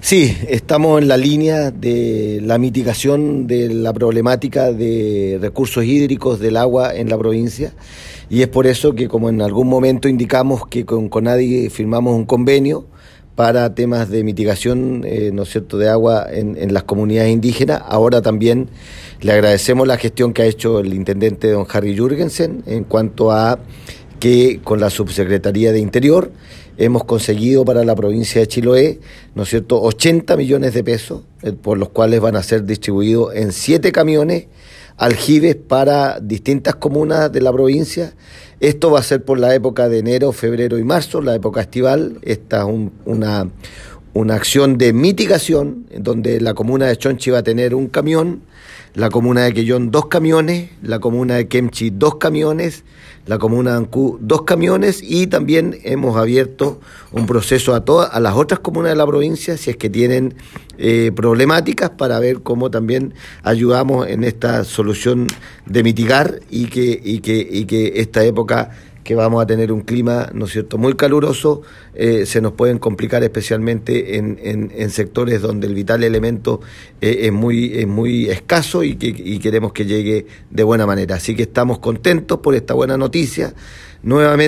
Sí, estamos en la línea de la mitigación de la problemática de recursos hídricos del agua en la provincia y es por eso que como en algún momento indicamos que con Conadi firmamos un convenio para temas de mitigación eh, ¿no cierto? de agua en, en, las comunidades indígenas, ahora también le agradecemos la gestión que ha hecho el intendente don Harry Jürgensen en cuanto a que con la Subsecretaría de Interior hemos conseguido para la provincia de Chiloé, ¿no es cierto?, 80 millones de pesos, eh, por los cuales van a ser distribuidos en siete camiones aljibes para distintas comunas de la provincia. Esto va a ser por la época de enero, febrero y marzo, la época estival. Esta es un, una, una acción de mitigación, donde la comuna de Chonchi va a tener un camión, la comuna de Quellón dos camiones, la comuna de Kemchi dos camiones, la comuna de Ancú dos camiones y también hemos abierto un proceso a todas a las otras comunas de la provincia si es que tienen eh, problemáticas para ver cómo también ayudamos en esta solución de mitigar y que, y que, y que esta época que vamos a tener un clima, ¿no es cierto?, muy caluroso, eh, se nos pueden complicar especialmente en, sectores donde el vital elemento eh, es, muy, es muy escaso y, que, y queremos que llegue de buena manera. Así que estamos contentos por esta buena noticia. Nuevamente